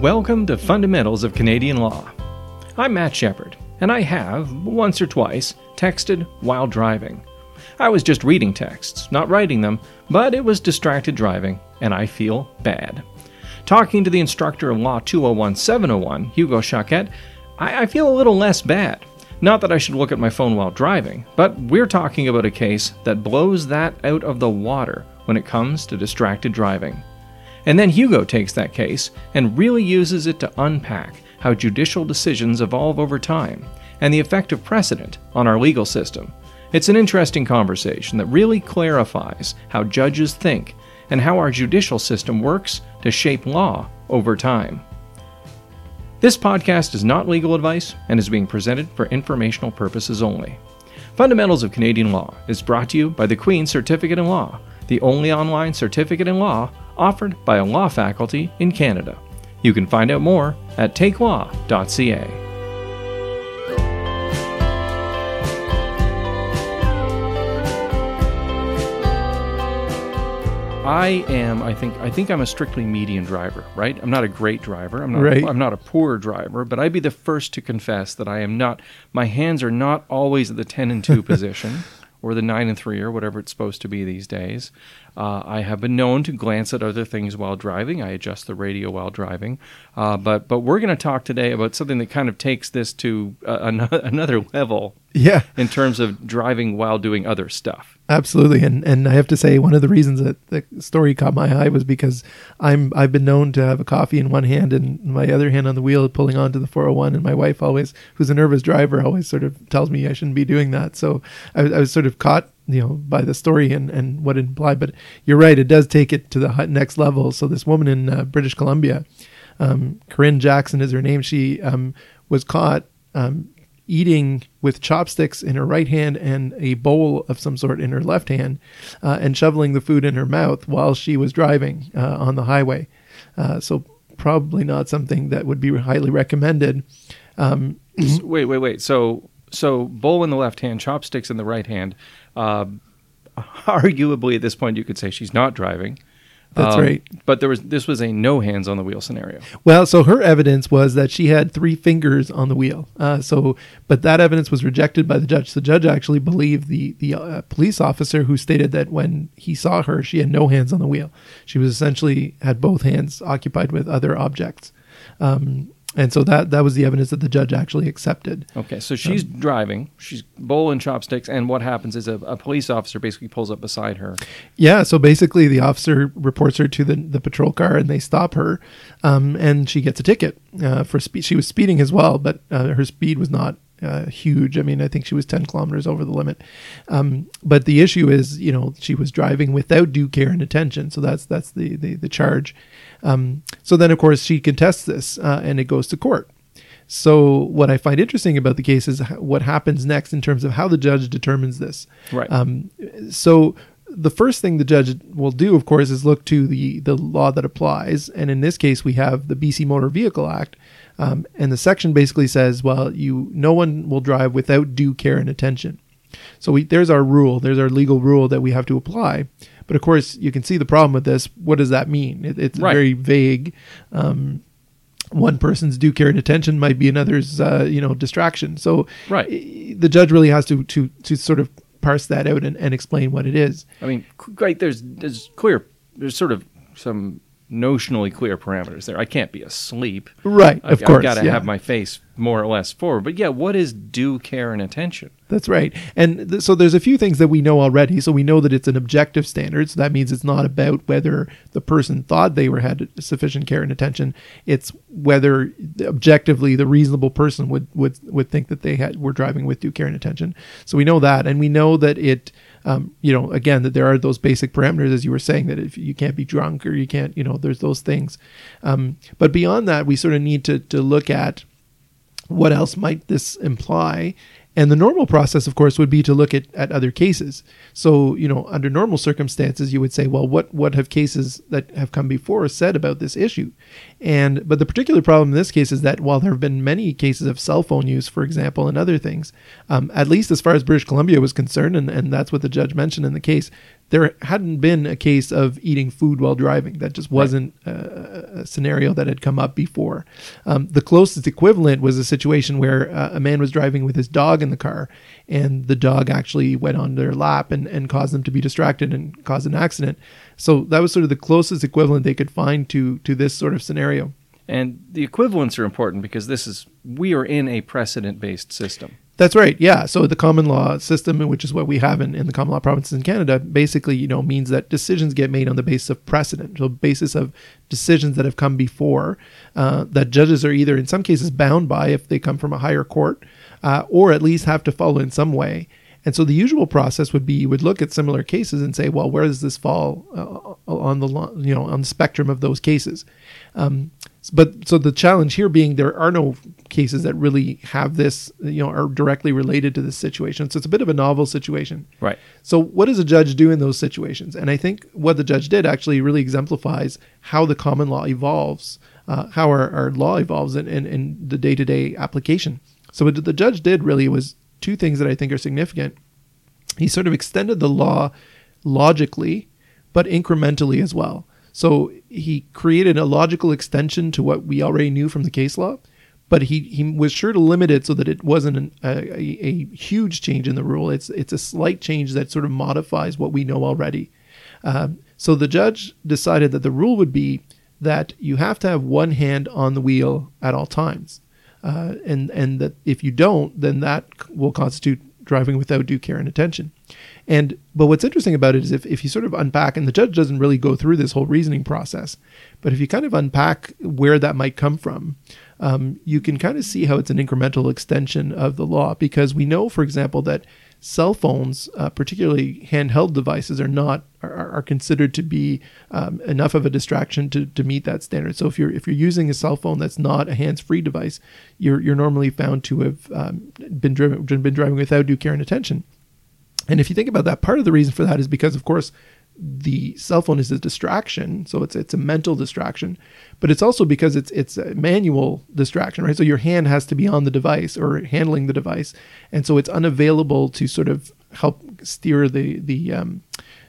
Welcome to Fundamentals of Canadian Law. I'm Matt Shepard, and I have, once or twice, texted while driving. I was just reading texts, not writing them, but it was distracted driving, and I feel bad. Talking to the instructor of Law 201 701, Hugo Choquette, I, I feel a little less bad. Not that I should look at my phone while driving, but we're talking about a case that blows that out of the water when it comes to distracted driving. And then Hugo takes that case and really uses it to unpack how judicial decisions evolve over time and the effect of precedent on our legal system. It's an interesting conversation that really clarifies how judges think and how our judicial system works to shape law over time. This podcast is not legal advice and is being presented for informational purposes only. Fundamentals of Canadian Law is brought to you by the Queen's Certificate in Law, the only online certificate in law offered by a law faculty in Canada. You can find out more at takelaw.ca. I am. I think. I think I'm a strictly median driver. Right. I'm not a great driver. I'm not. Right. I'm not a poor driver. But I'd be the first to confess that I am not. My hands are not always at the ten and two position, or the nine and three, or whatever it's supposed to be these days. Uh, I have been known to glance at other things while driving. I adjust the radio while driving. Uh, but but we're going to talk today about something that kind of takes this to uh, another, another level Yeah, in terms of driving while doing other stuff. absolutely. And and I have to say one of the reasons that the story caught my eye was because I'm I've been known to have a coffee in one hand and my other hand on the wheel pulling onto the 401 and my wife always who's a nervous driver always sort of tells me I shouldn't be doing that. So I, I was sort of caught you know by the story and and what it implied. But you're right it does take it to the next level. So this woman in uh, british columbia um, corinne jackson is her name. She um, was caught um, eating with chopsticks in her right hand and a bowl of some sort in her left hand uh, and shoveling the food in her mouth while she was driving uh, on the highway. Uh, so probably not something that would be highly recommended. Um, Wait, wait, wait. So, so bowl in the left hand, chopsticks in the right hand. Uh, arguably, at this point, you could say she's not driving. That's Um, right. But there was this was a no hands on the wheel scenario. Well, so her evidence was that she had three fingers on the wheel. Uh, so, but that evidence was rejected by the judge. The judge actually believed the the uh, police officer who stated that when he saw her, she had no hands on the wheel. She was essentially had both hands occupied with other objects. Um, and so that that was the evidence that the judge actually accepted. Okay, so she's driving. She's bowl and chopsticks, and what happens is a, a police officer basically pulls up beside her. Yeah, so basically, the officer reports her to the, the patrol car, and they stop her, um, and she gets a ticket uh, for speed. She was speeding as well, but uh, her speed was not uh, huge. I mean, I think she was ten kilometers over the limit. Um, but the issue is, you know, she was driving without due care and attention. So that's that's the the, the charge. Um, so then, of course, she contests this, uh, and it goes to court. So what I find interesting about the case is what happens next in terms of how the judge determines this. Right. Um, so the first thing the judge will do, of course, is look to the the law that applies, and in this case, we have the BC Motor Vehicle Act, um, and the section basically says, well, you no one will drive without due care and attention. So we, there's our rule. There's our legal rule that we have to apply. But of course, you can see the problem with this. What does that mean? It, it's Right. very vague. Um, one person's due care and attention might be another's, uh, you know, distraction. So Right. the judge really has to to to sort of parse that out and, and explain what it is. I mean, great. There's there's clear. There's sort of some notionally clear parameters there. I can't be asleep. Right, I've, of course. I've got to yeah. have my face more or less forward. But yeah, what is due care and attention? That's right. And th- so there's a few things that we know already. So we know that it's an objective standard. So that means it's not about whether the person thought they were had sufficient care and attention. It's whether objectively the reasonable person would would would think that they had were driving with due care and attention. So we know that, and we know that it. Um, you know, again, that there are those basic parameters, as you were saying, that if you can't be drunk or you can't, you know, there's those things. Um, but beyond that, we sort of need to to look at what else might this imply? And the normal process, of course, would be to look at, at other cases. So, you know, under normal circumstances, you would say, well, what, what have cases that have come before said about this issue? And, but the particular problem in this case is that while there have been many cases of cell phone use, for example, and other things, um, at least as far as British Columbia was concerned, and, and that's what the judge mentioned in the case, there hadn't been a case of eating food while driving. That just wasn't uh, a, a scenario that had come up before. Um, the closest equivalent was a situation where uh, a man was driving with his dog in the car, and the dog actually went on their lap and, and caused them to be distracted and caused an accident. So that was sort of the closest equivalent they could find to to this sort of scenario. And the equivalents are important because this is we are in a precedent based system. That's right. Yeah. So the common law system, which is what we have in, in the common law provinces in Canada, basically, you know, means that decisions get made on the basis of precedent, so basis of decisions that have come before, uh, that judges are either in some cases bound by if they come from a higher court, uh, or at least have to follow in some way. And so the usual process would be you would look at similar cases and say, well, where does this fall uh, on the you know on the spectrum of those cases? Um, but so the challenge here being there are no cases that really have this you know are directly related to this situation. So it's a bit of a novel situation. Right. So what does a judge do in those situations? And i think what the judge did actually really exemplifies how the common law evolves uh, how our, our law evolves in, in, in the day-to-day application. So what the judge did really was two things that i think are significant. He sort of extended the law logically but incrementally as well so he created a logical extension to what we already knew from the case law, but he, he was sure to limit it so that it wasn't an, a, a, huge change in the rule. It's it's a slight change that sort of modifies what we know already. Um, so the judge decided that the rule would be that you have to have one hand on the wheel at all times, uh, and and that if you don't, then that will constitute driving without due care and attention. And but what's interesting about it is if, if you sort of unpack, and the judge doesn't really go through this whole reasoning process, but if you kind of unpack where that might come from, um, you can kind of see how it's an incremental extension of the law. Because we know, for example, that cell phones, uh, particularly handheld devices, are not are, are considered to be um, enough of a distraction to, to meet that standard. So if you're if you're using a cell phone that's not a hands-free device, you're you're normally found to have um, been driven been driving without due care and attention. And if you think about that, part of the reason for that is because, of course, the cell phone is a distraction, so it's it's a mental distraction, but it's also because it's it's a manual distraction, right? So your hand has to be on the device or handling the device, and so it's unavailable to sort of help steer the the um,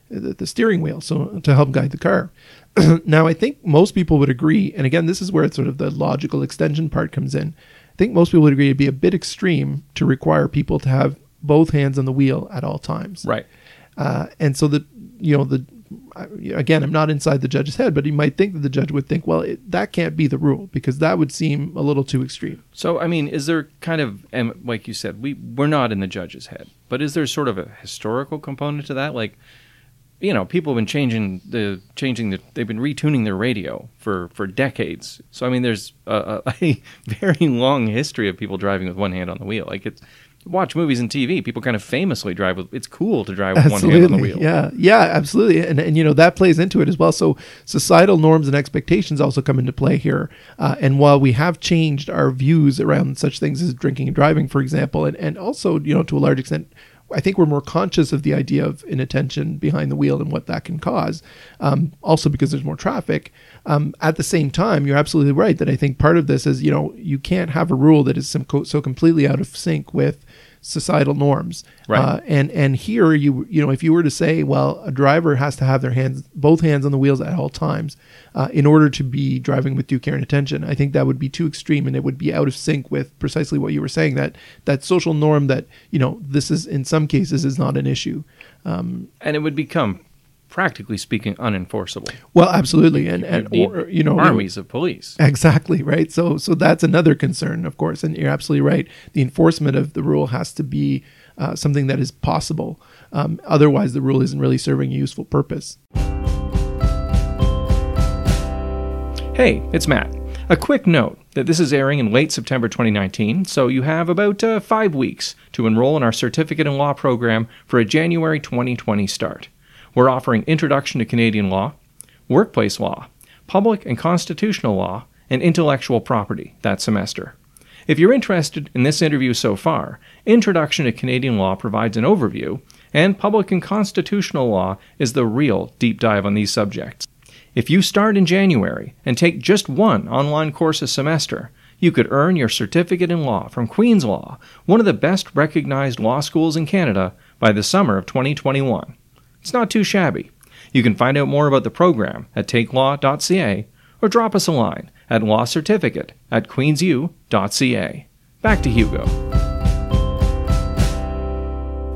the, the steering wheel, so to help guide the car. now, I think most people would agree, and again, this is where it's sort of the logical extension part comes in. I think most people would agree it'd be a bit extreme to require people to have both hands on the wheel at all times. Right. Uh, and so the you know the again I'm not inside the judge's head, but he might think that the judge would think, well, it, that can't be the rule because that would seem a little too extreme. So I mean, is there kind of and like you said, we we're not in the judge's head, but is there sort of a historical component to that, like? you know, people have been changing the changing the they've been retuning their radio for for decades. So I mean, there's a, a, a, very long history of people driving with one hand on the wheel. Like it's watch movies and TV, people kind of famously drive with. It's cool to drive with absolutely. one hand on the wheel. Yeah, yeah, absolutely, and and you know that plays into it as well. So societal norms and expectations also come into play here. Uh, and while we have changed our views around such things as drinking and driving, for example, and and also you know to a large extent I think we're more conscious of the idea of inattention behind the wheel and what that can cause. Um, also because there's more traffic. Um, at the same time, you're absolutely right that I think part of this is you know you can't have a rule that is so completely out of sync with societal norms. Right. Uh, and and here you you know if you were to say well a driver has to have their hands both hands on the wheels at all times uh, in order to be driving with due care and attention, I think that would be too extreme and it would be out of sync with precisely what you were saying that that social norm that you know this is in some cases is not an issue. Um, and it would become practically speaking unenforceable. Well, absolutely, and and or, you know armies of police. Exactly right. So so that's another concern, of course, and you're absolutely right. The enforcement of the rule has to be uh, something that is possible. Um, otherwise, the rule isn't really serving a useful purpose. Hey, it's Matt. A quick note that this is airing in late September 2019, so you have about uh, five weeks to enroll in our Certificate in Law program for a January 2020 start. We're offering Introduction to Canadian Law, Workplace Law, Public and Constitutional Law, and Intellectual Property that semester. If you're interested in this interview so far, Introduction to Canadian Law provides an overview, and Public and Constitutional Law is the real deep dive on these subjects. If you start in January and take just one online course a semester, you could earn your certificate in law from Queen's Law, one of the best recognized law schools in Canada, by the summer of 2021. It's not too shabby. You can find out more about the program at takelaw.ca or drop us a line at lawcertificate at queensu.ca. Back to Hugo.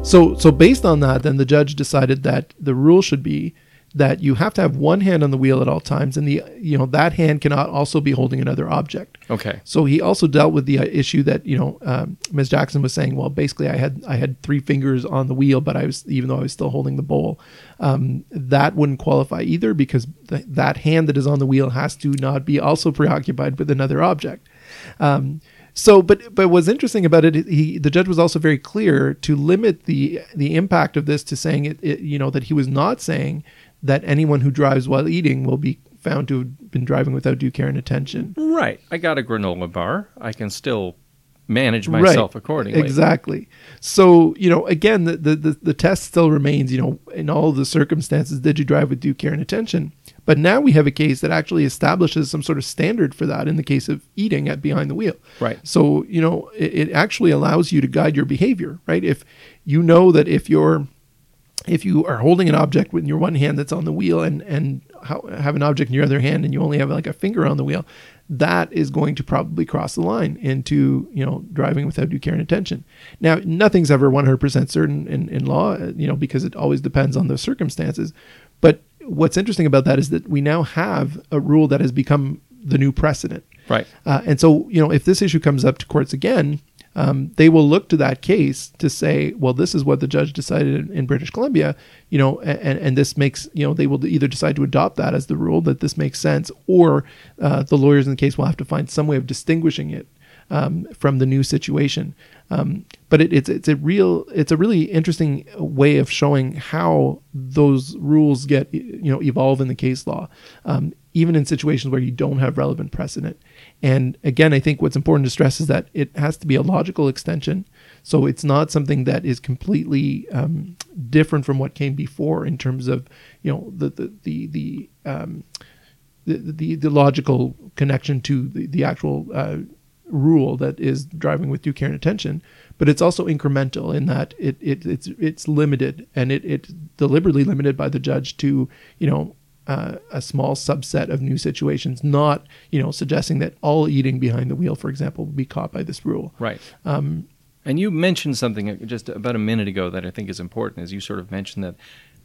So, so based on that, then the judge decided that the rule should be that you have to have one hand on the wheel at all times, and the you know that hand cannot also be holding another object. Okay. So he also dealt with the uh, issue that you know um, Ms. Jackson was saying. Well, basically, I had I had three fingers on the wheel, but I was even though I was still holding the bowl, um, that wouldn't qualify either because th- that hand that is on the wheel has to not be also preoccupied with another object. Um, so, but but what's interesting about it, he the judge was also very clear to limit the the impact of this to saying it, it you know that he was not saying that anyone who drives while eating will be found to have been driving without due care and attention. Right. I got a granola bar. I can still manage myself right. accordingly. Exactly. So, you know, again, the, the, the, the test still remains, you know, in all the circumstances, did you drive with due care and attention? But now we have a case that actually establishes some sort of standard for that in the case of eating at behind the wheel. Right. So, you know, it, it actually allows you to guide your behavior, right? If you know that if you're if you are holding an object with your one hand that's on the wheel and and have an object in your other hand and you only have like a finger on the wheel, that is going to probably cross the line into you know driving without due care and attention. Now, nothing's ever 100% certain in, in law, you know, because it always depends on the circumstances. But what's interesting about that is that we now have a rule that has become the new precedent. Right. Uh, and so, you know, if this issue comes up to courts again, um, they will look to that case to say, well, this is what the judge decided in, in, British Columbia, you know, and, and this makes, you know, they will either decide to adopt that as the rule that this makes sense, or uh, the lawyers in the case will have to find some way of distinguishing it um, from the new situation. Um, but it, it's it's a real it's a really interesting way of showing how those rules get you know evolve in the case law, um, even in situations where you don't have relevant precedent. And again, I think what's important to stress is that it has to be a logical extension. So it's not something that is completely um, different from what came before in terms of you know the the the the um, the, the, the, logical connection to the, the actual uh, rule that is driving with due care and attention, but it's also incremental in that it, it it's it's limited and it it's deliberately limited by the judge to you know uh, a small subset of new situations, not you know suggesting that all eating behind the wheel, for example, will be caught by this rule. Right. Um, and you mentioned something just about a minute ago that I think is important, as you sort of mentioned that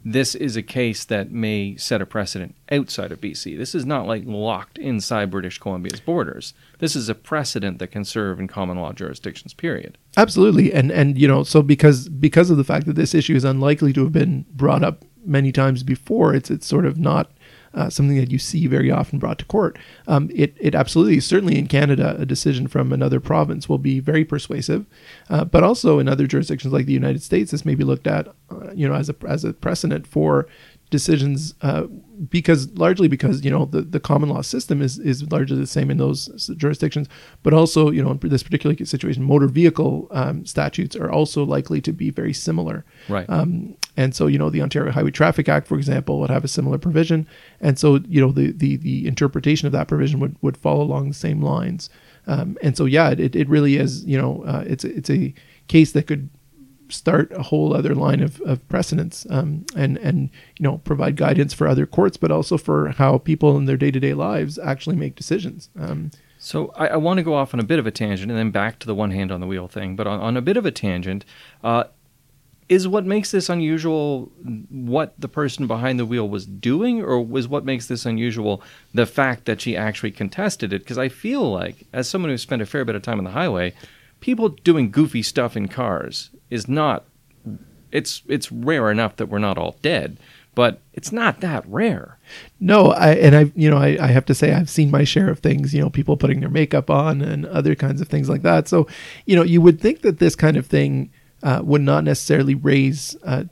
this is a case that may set a precedent outside of BC. This is not like locked inside British Columbia's borders. This is a precedent that can serve in common law jurisdictions. Period. Absolutely, and and you know, so because because of the fact that this issue is unlikely to have been brought up many times before, it's it's sort of not uh, something that you see very often brought to court. Um, it, it absolutely, certainly in Canada, a decision from another province will be very persuasive, uh, but also in other jurisdictions like the United States, this may be looked at, uh, you know, as a as a precedent for decisions uh, because largely because you know the, the common law system is is largely the same in those jurisdictions. But also you know in this particular situation motor vehicle um, statutes are also likely to be very similar. Right. Um, and so you know the ontario highway traffic act for example would have a similar provision. And so you know the the, the interpretation of that provision would would follow along the same lines. Um, and so yeah it, it really is you know uh, it's it's a case that could start a whole other line of, of precedents um, and and you know provide guidance for other courts, but also for how people in their day to day lives actually make decisions. Um, so I, I want to go off on a bit of a tangent and then back to the one hand on the wheel thing. But on, on a bit of a tangent, uh, is what makes this unusual what the person behind the wheel was doing, or was what makes this unusual the fact that she actually contested it? Because I feel like, as someone who's spent a fair bit of time on the highway, people doing goofy stuff in cars is not it's it's rare enough that we're not all dead but it's not that rare no i and i you know I, I have to say i've seen my share of things you know people putting their makeup on and other kinds of things like that so you know you would think that this kind of thing uh, would not necessarily raise uh,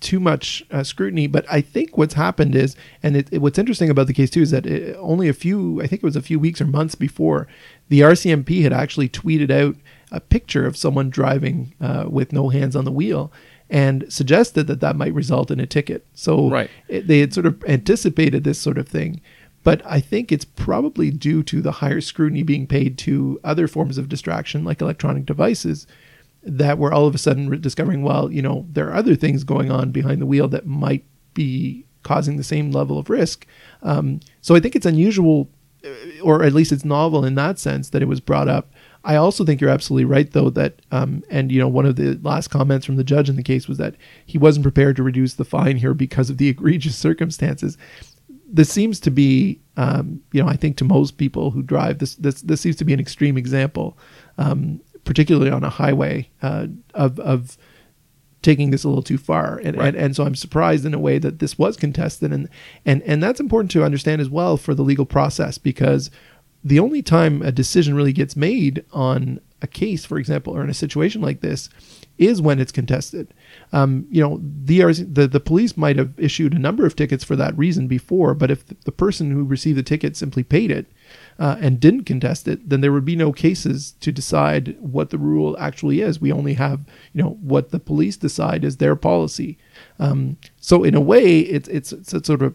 too much uh, scrutiny. But I think what's happened is, and it, it, what's interesting about the case too, is that it, only a few, I think it was a few weeks or months before, the RCMP had actually tweeted out a picture of someone driving uh, with no hands on the wheel and suggested that that might result in a ticket. So right. it, they had sort of anticipated this sort of thing. But I think it's probably due to the higher scrutiny being paid to other forms of distraction like electronic devices that we're all of a sudden discovering, well, you know, there are other things going on behind the wheel that might be causing the same level of risk. Um, so I think it's unusual, uh, or at least it's novel in that sense that it was brought up. I also think you're absolutely right, though, that, um, and you know, one of the last comments from the judge in the case was that he wasn't prepared to reduce the fine here because of the egregious circumstances. This seems to be, um, you know, I think to most people who drive, this this this seems to be an extreme example, um, particularly on a highway, uh, of of taking this a little too far. And, Right. and and so I'm surprised in a way that this was contested and and and that's important to understand as well for the legal process because the only time a decision really gets made on a case, for example, or in a situation like this, is when it's contested. Um, you know, the, the the police might have issued a number of tickets for that reason before, but if the person who received the ticket simply paid it uh, and didn't contest it, then there would be no cases to decide what the rule actually is. We only have, you know, what the police decide is their policy. Um, so in a way, it's it's it's a sort of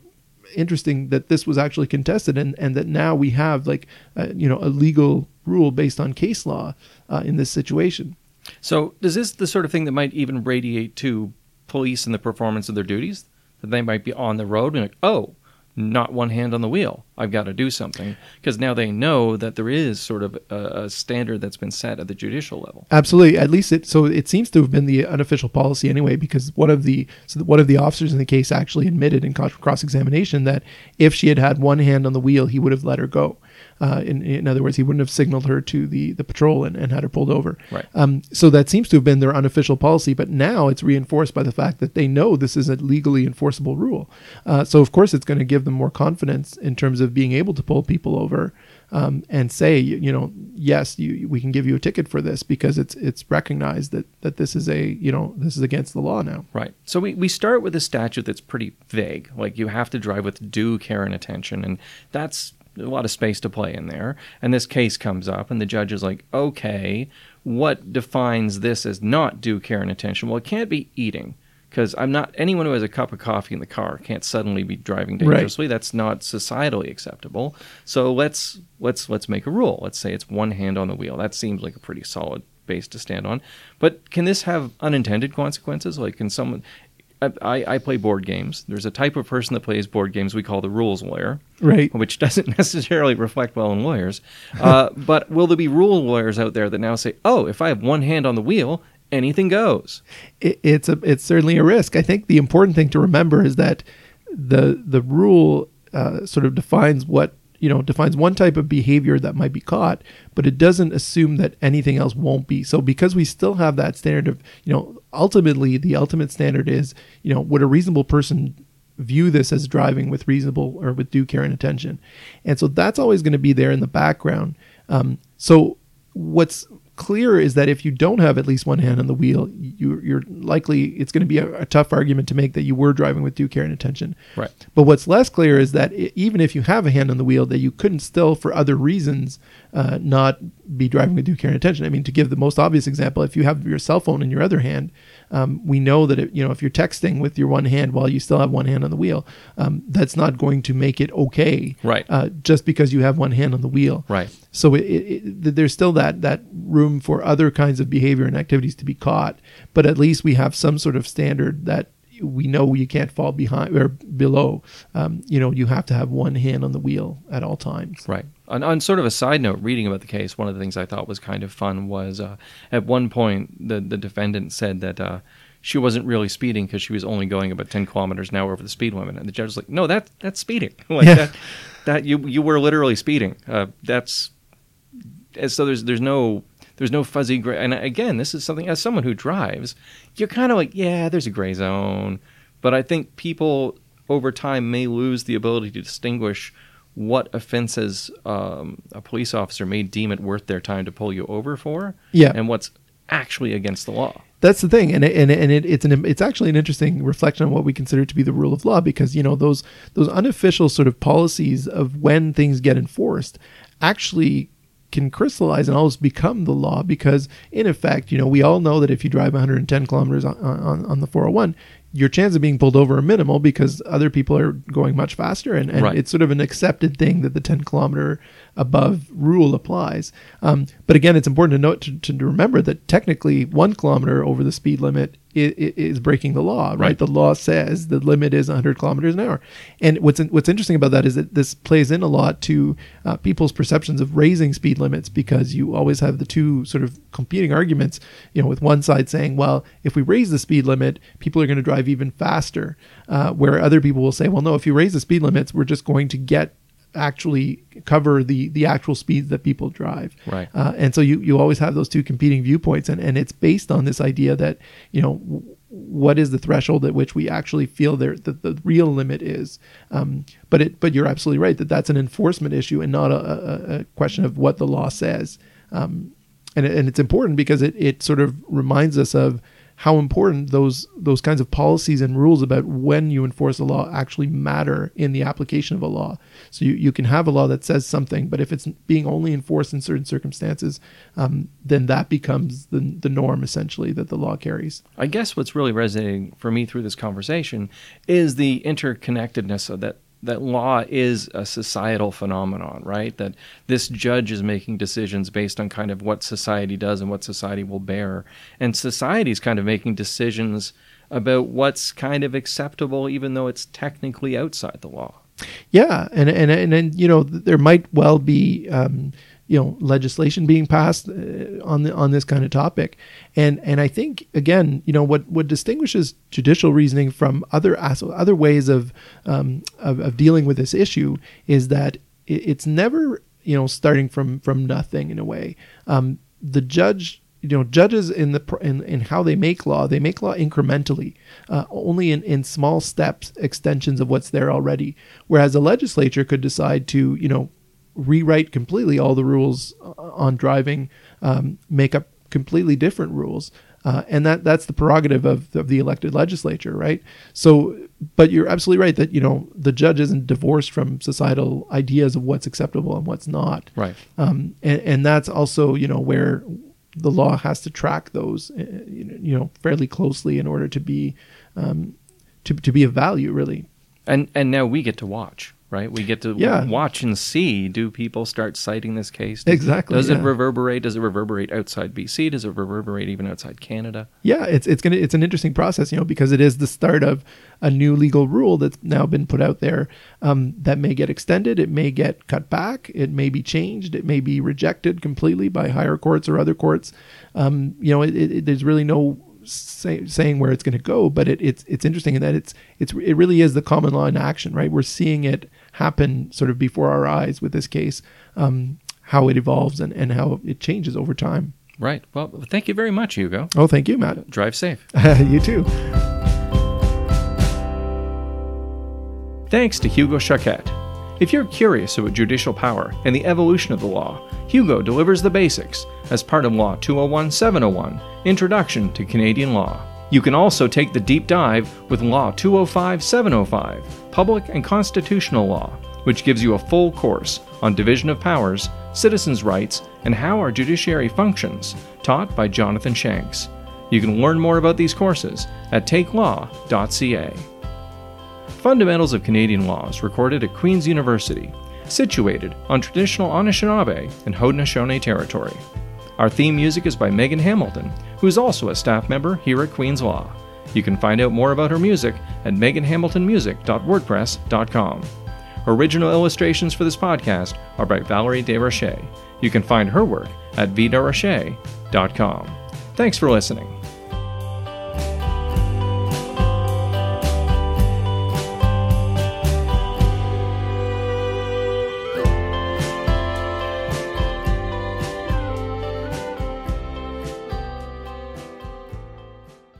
interesting that this was actually contested and, and that now we have like uh, you know a legal rule based on case law uh, in this situation So, is this the sort of thing that might even radiate to police and the performance of their duties? That they might be on the road and like, oh, not one hand on the wheel. I've got to do something because now they know that there is sort of a, a standard that's been set at the judicial level. absolutely at least it so it seems to have been the unofficial policy anyway because one of the so one of the officers in the case actually admitted in cross examination that if she had had one hand on the wheel he would have let her go uh, in, in other words he wouldn't have signaled her to the the patrol and, and had her pulled over Right. Um, so that seems to have been their unofficial policy, but now it's reinforced by the fact that they know this is a legally enforceable rule. Uh, so of course it's going to give them more confidence in terms of being able to pull people over um, and say, you, you know, yes, you, we can give you a ticket for this because it's it's recognized that that this is a you know this is against the law now. Right. So we, we start with a statute that's pretty vague. Like you have to drive with due care and attention, and that's a lot of space to play in there. And this case comes up, and the judge is like, okay, what defines this as not due care and attention? Well, it can't be eating. Because I'm not anyone who has a cup of coffee in the car can't suddenly be driving Right. dangerously. That's not societally acceptable. So let's let's let's make a rule. Let's say it's one hand on the wheel. That seems like a pretty solid base to stand on. But can this have unintended consequences? Like, can someone? I, I play board games. There's a type of person that plays board games we call the rules lawyer, Right. which doesn't necessarily reflect well in lawyers. Uh, but will there be rule lawyers out there that now say, "Oh, if I have one hand on the wheel, anything goes"? it, it's a it's certainly a risk. I think the important thing to remember is that the the rule uh, sort of defines what you know defines one type of behavior that might be caught, but it doesn't assume that anything else won't be. So because we still have that standard of you know ultimately the ultimate standard is you know would a reasonable person view this as driving with reasonable or with due care and attention, and so that's always going to be there in the background. Um, so what's clear is that if you don't have at least one hand on the wheel, you, you're likely it's going to be a, a tough argument to make that you were driving with due care and attention. Right. But what's less clear is that i even if you have a hand on the wheel, that you couldn't still, for other reasons, uh, not be driving with due care and attention. I mean, to give the most obvious example, if you have your cell phone in your other hand, um, we know that it, you know if you're texting with your one hand while you still have one hand on the wheel, um, that's not going to make it okay. Right. Uh, just because you have one hand on the wheel. Right. So it, it, there's still that that room for other kinds of behavior and activities to be caught, but at least we have some sort of standard that we know you can't fall behind or below. Um, you know, you have to have one hand on the wheel at all times. Right. On, on sort of a side note, reading about the case, one of the things I thought was kind of fun was uh, at one point the the defendant said that uh, she wasn't really speeding because she was only going about ten kilometers an hour over the speed limit, and the judge was like, "No, that that's speeding. like Yeah. that, that you you were literally speeding. Uh, that's and so there's there's no." There's no fuzzy gray, and again, this is something as someone who drives, you're kind of like, yeah, there's a gray zone, but I think people over time may lose the ability to distinguish what offenses um, a police officer may deem it worth their time to pull you over for, Yeah. and what's actually against the law. That's the thing, and and and it, it's an it's actually an interesting reflection on what we consider to be the rule of law because you know those those unofficial sort of policies of when things get enforced actually can crystallize and almost become the law because in effect you know we all know that if you drive 110 kilometers on, on, on the 401 your chance of being pulled over are minimal because other people are going much faster, and, and Right. it's sort of an accepted thing that the 10 kilometer above rule applies. Um, but again, it's important to note to, to remember that technically one kilometer over the speed limit is, is breaking the law, right? Right. The law says the limit is 100 kilometers an hour. And what's what's interesting about that is that this plays in a lot to uh, people's perceptions of raising speed limits because you always have the two sort of competing arguments. You know, with one side saying, well, if we raise the speed limit, people are going to drive even faster, uh, where other people will say, well, no, if you raise the speed limits, we're just going to get actually cover the the actual speeds that people drive. Right. uh, and so you you always have those two competing viewpoints and and it's based on this idea that you know w- what is the threshold at which we actually feel there that the real limit is. Um, but it but you're absolutely right that that's an enforcement issue and not a, a, a question of what the law says. Um, and, and it's important because it, it sort of reminds us of how important those those kinds of policies and rules about when you enforce a law actually matter in the application of a law. So you, you can have a law that says something, but if it's being only enforced in certain circumstances, um, then that becomes the the norm essentially that the law carries. I guess what's really resonating for me through this conversation is the interconnectedness of that that law is a societal phenomenon, right? That this judge is making decisions based on kind of what society does and what society will bear. And society's kind of making decisions about what's kind of acceptable even though it's technically outside the law. Yeah, and and and, and you know there might well be um, you know legislation being passed uh, on the on this kind of topic, and and I think again you know what what distinguishes judicial reasoning from other other ways of um, of, of dealing with this issue is that it's never you know starting from from nothing in a way. Um, the judge you know judges in the in, in how they make law they make law incrementally uh, only in, in small steps extensions of what's there already whereas a legislature could decide to you know rewrite completely all the rules uh, on driving um, make up completely different rules uh, and that that's the prerogative of, of the elected legislature right? So but you're absolutely right that you know the judge isn't divorced from societal ideas of what's acceptable and what's not. Right. um, and, and that's also you know where the law has to track those uh, you know, you know fairly closely in order to be um, to, to be of value really. And and now we get to watch, right? We get to Yeah. watch and see do people start citing this case? Exactly, Does it reverberate? Does it reverberate outside BC? Does it reverberate even outside Canada? yeah it's it's gonna it's an interesting process you know because it is the start of a new legal rule that's now been put out there um, that may get extended it may get cut back it may be changed it may be rejected completely by higher courts or other courts um, you know it, it- there's really no say, saying where it's going to go but it, it's it's interesting in that it's it's it really is the common law in action right we're seeing it happen sort of before our eyes with this case um, how it evolves and, and how it changes over time Right. Well, thank you very much, Hugo. oh thank you matt Drive safe. you too Thanks to Hugo Choquette. If you're curious about judicial power and the evolution of the law, Hugo delivers the basics as part of Law 201 701 Introduction to Canadian Law. You can also take the deep dive with Law 205 705 Public and Constitutional Law, which gives you a full course on division of powers, citizens' rights, and how our judiciary functions, taught by Jonathan Shanks. You can learn more about these courses at takelaw.ca. Fundamentals of Canadian Law is recorded at Queen's University, situated on traditional Anishinaabe and Haudenosaunee territory. Our theme music is by Megan Hamilton, who is also a staff member here at Queen's Law. You can find out more about her music at meganhamiltonmusic.wordpress.com. Original illustrations for this podcast are by Valerie Desrochers. You can find her work at vderocher.com. Thanks for listening.